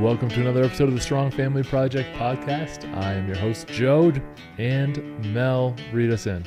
welcome to another episode of the Strong Family Project podcast. I am your host, Joe, and Mell. Read us in.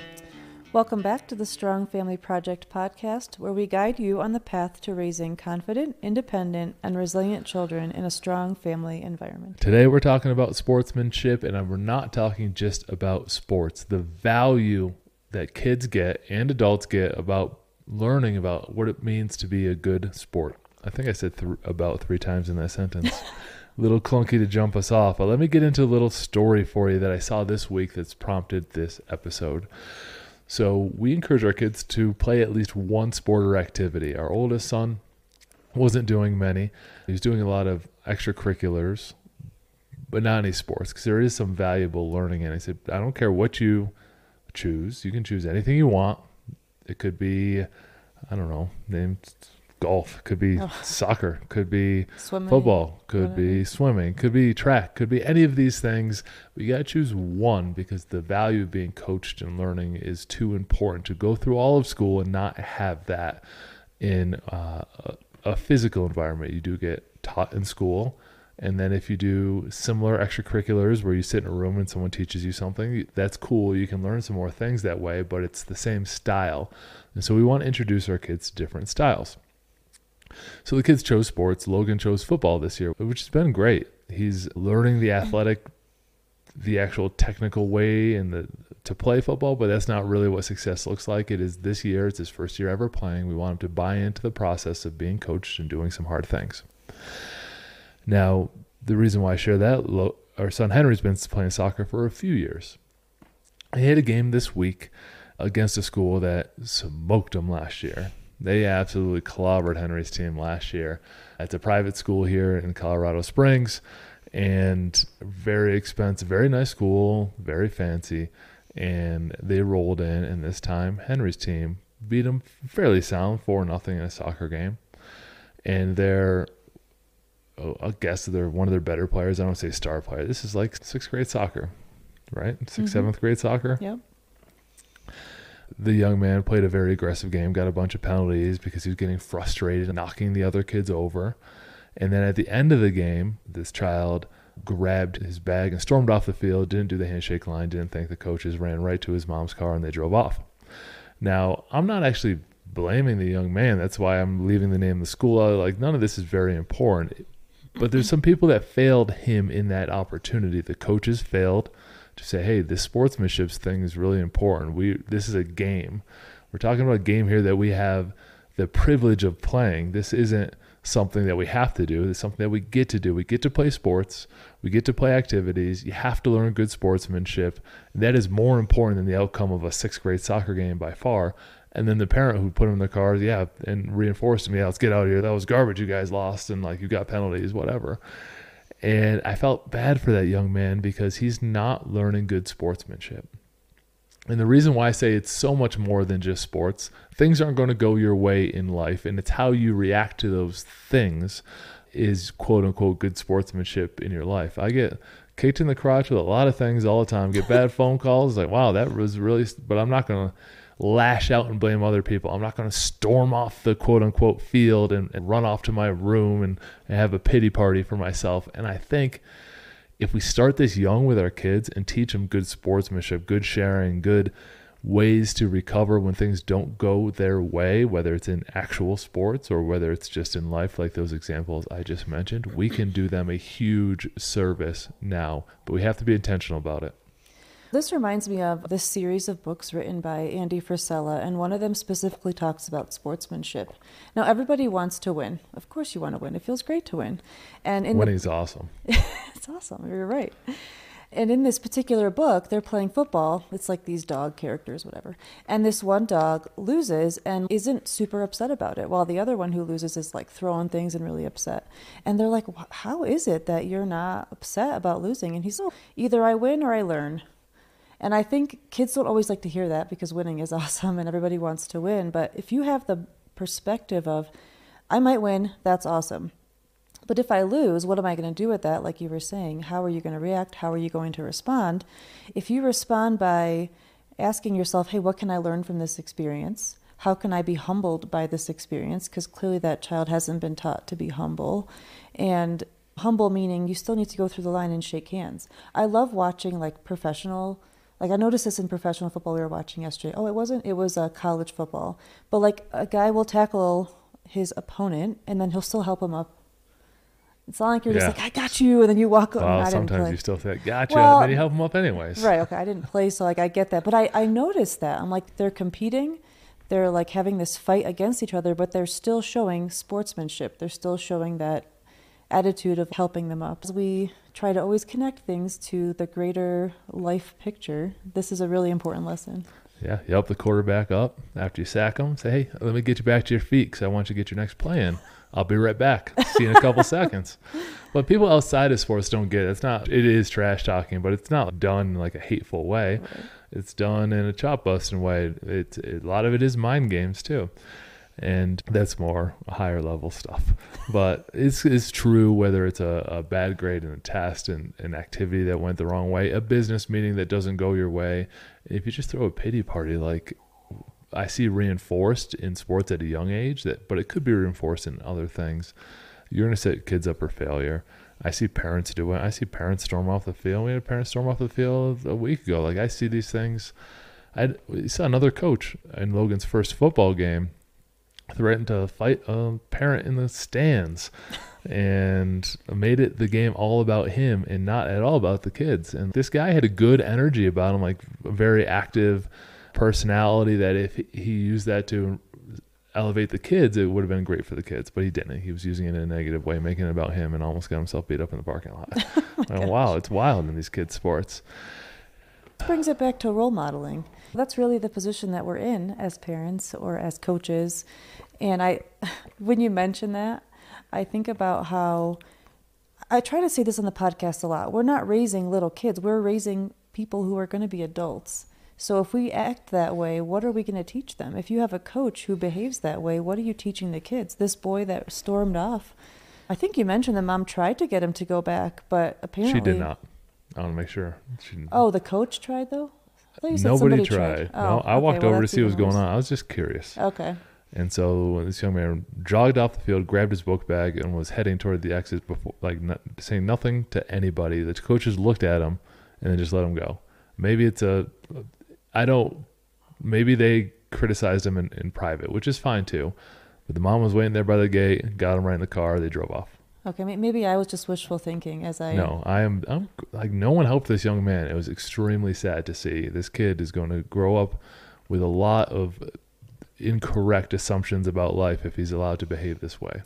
Welcome back to the Strong Family Project podcast, where we guide you on the path to raising confident, independent, and resilient children in a strong family environment. Today, we're talking about sportsmanship, and we're not talking just about sports. The value that kids get and adults get about learning about what it means to be a good sport. I think I said th- about three times in that sentence. a little clunky to jump us off, but let me get into a little story for you that I saw this week that's prompted this episode. So, we encourage our kids to play at least one sport or activity. Our oldest son wasn't doing many, he was doing a lot of extracurriculars, but not any sports because there is some valuable learning in it. I said, I don't care what you choose, you can choose anything you want. It could be, I don't know, named golf, could be oh. soccer, could be swimming, football, could be swimming, could be track, could be any of these things. But you got to choose one because the value of being coached and learning is too important to go through all of school and not have that in uh, a, a physical environment. You do get taught in school. And then if you do similar extracurriculars where you sit in a room and someone teaches you something, that's cool. You can learn some more things that way, but it's the same style. And so we want to introduce our kids to different styles. So the kids chose sports. Logan chose football this year, which has been great. He's learning the athletic, the actual technical way and the to play football, but that's not really what success looks like. It is this year, it's his first year ever playing. We want him to buy into the process of being coached and doing some hard things. Now, the reason why I share that, our son Henry's been playing soccer for a few years. He had a game this week against a school that smoked him last year. They absolutely clobbered Henry's team last year. It's a private school here in Colorado Springs and very expensive, very nice school, very fancy. And they rolled in, and this time Henry's team beat them fairly sound, 4 nothing in a soccer game. And they're, oh, I guess they're one of their better players. I don't say star player. This is like sixth grade soccer, right? 6th mm-hmm. seventh grade soccer. Yep the young man played a very aggressive game, got a bunch of penalties because he was getting frustrated, knocking the other kids over. And then at the end of the game, this child grabbed his bag and stormed off the field, didn't do the handshake line, didn't thank the coaches, ran right to his mom's car, and they drove off. Now, I'm not actually blaming the young man. That's why I'm leaving the name of the school out. Like, none of this is very important. But there's some people that failed him in that opportunity. The coaches failed to say, hey, this sportsmanship thing is really important. We this is a game. We're talking about a game here that we have the privilege of playing. This isn't something that we have to do. It's something that we get to do. We get to play sports. We get to play activities. You have to learn good sportsmanship. That is more important than the outcome of a sixth grade soccer game by far. And then the parent who put him in the car, yeah, and reinforced him, yeah, let's get out of here. That was garbage. You guys lost, and like you got penalties, whatever. And I felt bad for that young man because he's not learning good sportsmanship. And the reason why I say it's so much more than just sports, things aren't going to go your way in life, and it's how you react to those things is quote unquote good sportsmanship in your life. I get kicked in the crotch with a lot of things all the time, get bad phone calls, like, wow, that was really, but I'm not going to lash out and blame other people. I'm not going to storm off the quote unquote field and, and run off to my room and, and have a pity party for myself. And I think if we start this young with our kids and teach them good sportsmanship, good sharing, good ways to recover when things don't go their way, whether it's in actual sports or whether it's just in life, like those examples I just mentioned, we can do them a huge service now, but we have to be intentional about it. This reminds me of this series of books written by Andy Frisella, and one of them specifically talks about sportsmanship. Now, everybody wants to win. Of course, you want to win. It feels great to win. And in winning's the, awesome. it's awesome. You're right. And in this particular book, they're playing football. It's like these dog characters, whatever. And this one dog loses and isn't super upset about it, while the other one who loses is like throwing things and really upset. And they're like, How is it that you're not upset about losing? And he's, Oh, either I win or I learn. And I think kids don't always like to hear that because winning is awesome and everybody wants to win. But if you have the perspective of, I might win, that's awesome. But if I lose, what am I going to do with that? Like you were saying, how are you going to react? How are you going to respond? If you respond by asking yourself, hey, what can I learn from this experience? How can I be humbled by this experience? Because clearly that child hasn't been taught to be humble. And Humble meaning you still need to go through the line and shake hands. I love watching like professional like I noticed this in professional football we were watching yesterday. Oh, it wasn't it was a uh, college football. But like a guy will tackle his opponent and then he'll still help him up it's not like you're yeah. just like, I got you, and then you walk well, up. sometimes you still say, gotcha, well, and then you help him up anyways. Right, okay. I didn't play, so like I get that. But I, I noticed that. I'm like, they're competing, they're like having this fight against each other, but they're still showing sportsmanship. They're still showing that attitude of helping them up. As we try to always connect things to the greater life picture, this is a really important lesson. Yeah, you help the quarterback up after you sack him. Say, hey, let me get you back to your feet because I want you to get your next play in. I'll be right back. See you in a couple seconds. But people outside of sports don't get it. It's not. It is trash talking, but it's not done in like a hateful way. Right. It's done in a chop busting way. It's it, a lot of it is mind games too, and that's more higher level stuff. But it's it's true whether it's a, a bad grade in a test and an activity that went the wrong way, a business meeting that doesn't go your way. If you just throw a pity party, like I see reinforced in sports at a young age that, but it could be reinforced in other things. You're going to set kids up for failure. I see parents do it. I see parents storm off the field. We had a parent storm off the field a week ago. Like I see these things. I saw another coach in Logan's first football game threatened to fight a parent in the stands and made it the game all about him and not at all about the kids. And this guy had a good energy about him, like a very active personality that if he used that to elevate the kids, it would have been great for the kids, but he didn't. He was using it in a negative way, making it about him, and almost got himself beat up in the parking lot. oh wow, it's wild in these kids' sports. Brings it back to role modeling. That's really the position that we're in as parents or as coaches. And I, when you mention that, I think about how I try to say this on the podcast a lot. We're not raising little kids, we're raising people who are going to be adults. So if we act that way, what are we going to teach them? If you have a coach who behaves that way, what are you teaching the kids? This boy that stormed off, I think you mentioned the mom tried to get him to go back, but apparently she did not. I want to make sure. She, oh, the coach tried though. Nobody tried. tried. Oh, no, I okay, walked well, over to see what was going on. I was just curious. Okay. And so this young man jogged off the field, grabbed his book bag, and was heading toward the exit before, like not, saying nothing to anybody, the coaches looked at him and then just let him go. Maybe it's a I don't. Maybe they criticized him in, in private, which is fine too. But the mom was waiting there by the gate, got him right in the car. They drove off. Okay, maybe I was just wishful thinking as I. No, I am. I'm like no one helped this young man. It was extremely sad to see. This kid is going to grow up with a lot of incorrect assumptions about life if he's allowed to behave this way.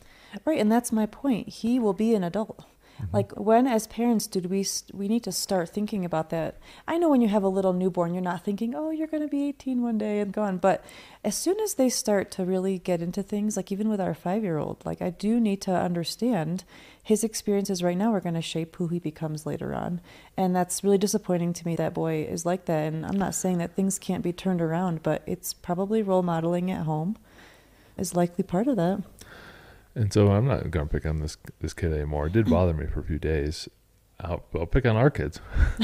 Right, and that's my point. He will be an adult. Mm-hmm. Like when as parents did we we need to start thinking about that. I know when you have a little newborn you're not thinking, "Oh, you're going to be 18 one day and gone." But as soon as they start to really get into things, like even with our 5-year-old, like I do need to understand his experiences right now are going to shape who he becomes later on. And that's really disappointing to me that boy is like that. And I'm not saying that things can't be turned around, but it's probably role modeling at home is likely part of that. And so I'm not going to pick on this this kid anymore. It did bother me for a few days. I'll, I'll pick on our kids.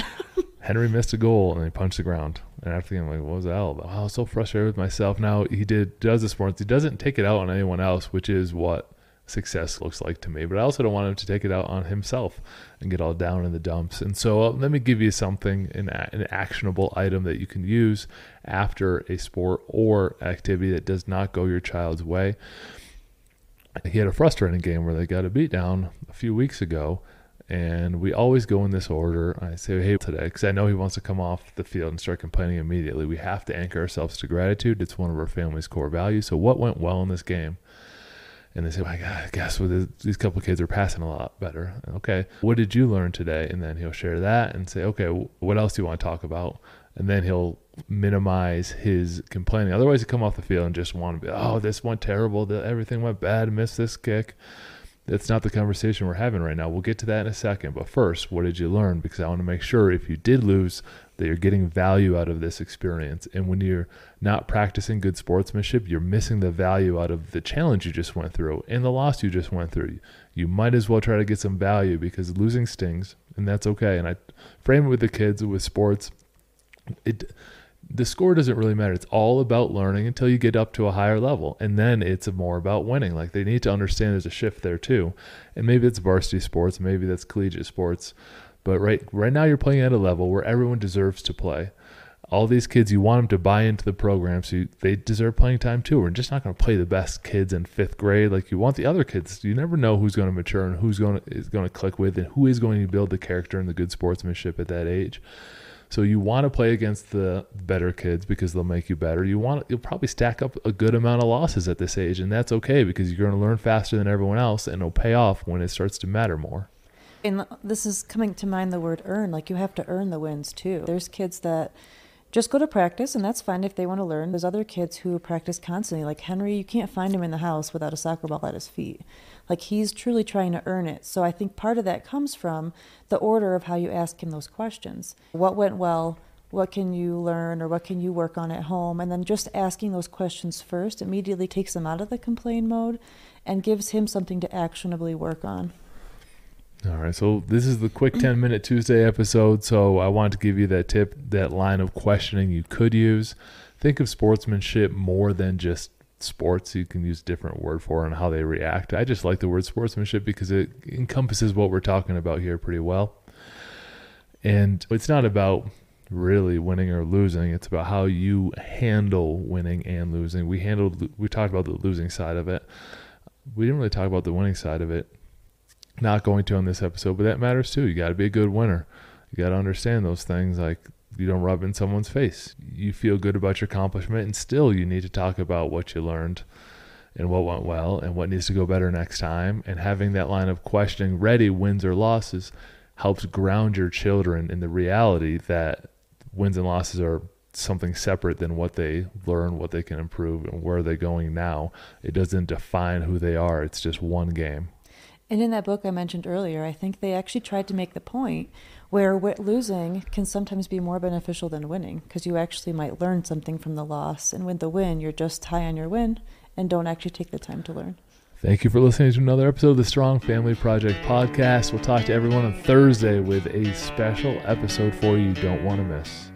Henry missed a goal and he punched the ground. And after the game, I'm like, what was that all about? Oh, I was so frustrated with myself. Now he did does this sports. He doesn't take it out on anyone else, which is what success looks like to me. But I also don't want him to take it out on himself and get all down in the dumps. And so uh, let me give you something, an, an actionable item that you can use after a sport or activity that does not go your child's way he had a frustrating game where they got a beat down a few weeks ago. And we always go in this order. I say, hey, today, because I know he wants to come off the field and start complaining immediately. We have to anchor ourselves to gratitude. It's one of our family's core values. So, what went well in this game? And they say, God, I guess well, these couple kids are passing a lot better. Okay, what did you learn today? And then he'll share that and say, okay, what else do you want to talk about? And then he'll minimize his complaining. Otherwise, he come off the field and just want to be, oh, this went terrible. Everything went bad. Missed this kick. That's not the conversation we're having right now. We'll get to that in a second. But first, what did you learn? Because I want to make sure if you did lose, that you're getting value out of this experience. And when you're not practicing good sportsmanship, you're missing the value out of the challenge you just went through and the loss you just went through. You might as well try to get some value because losing stings, and that's okay. And I frame it with the kids with sports. It the score doesn't really matter. It's all about learning until you get up to a higher level. And then it's more about winning. Like they need to understand there's a shift there too. And maybe it's varsity sports, maybe that's collegiate sports. But right right now you're playing at a level where everyone deserves to play. All these kids, you want them to buy into the program, so you, they deserve playing time too. We're just not going to play the best kids in fifth grade like you want the other kids. You never know who's going to mature and who's going to is going to click with, and who is going to build the character and the good sportsmanship at that age. So you want to play against the better kids because they'll make you better. You want you'll probably stack up a good amount of losses at this age, and that's okay because you're going to learn faster than everyone else, and it'll pay off when it starts to matter more. And this is coming to mind the word earn. Like you have to earn the wins too. There's kids that just go to practice, and that's fine if they want to learn. There's other kids who practice constantly. Like Henry, you can't find him in the house without a soccer ball at his feet. Like he's truly trying to earn it. So I think part of that comes from the order of how you ask him those questions. What went well? What can you learn or what can you work on at home? And then just asking those questions first immediately takes him out of the complain mode and gives him something to actionably work on. All right, so this is the quick 10 minute Tuesday episode. So I wanted to give you that tip, that line of questioning you could use. Think of sportsmanship more than just sports. You can use different word for and how they react. I just like the word sportsmanship because it encompasses what we're talking about here pretty well. And it's not about really winning or losing. It's about how you handle winning and losing. We handled we talked about the losing side of it. We didn't really talk about the winning side of it not going to on this episode but that matters too you got to be a good winner you got to understand those things like you don't rub in someone's face. You feel good about your accomplishment, and still you need to talk about what you learned and what went well and what needs to go better next time. And having that line of questioning ready, wins or losses, helps ground your children in the reality that wins and losses are something separate than what they learn, what they can improve, and where they're going now. It doesn't define who they are, it's just one game. And in that book I mentioned earlier, I think they actually tried to make the point where losing can sometimes be more beneficial than winning because you actually might learn something from the loss. And with the win, you're just high on your win and don't actually take the time to learn. Thank you for listening to another episode of the Strong Family Project podcast. We'll talk to everyone on Thursday with a special episode for you don't want to miss.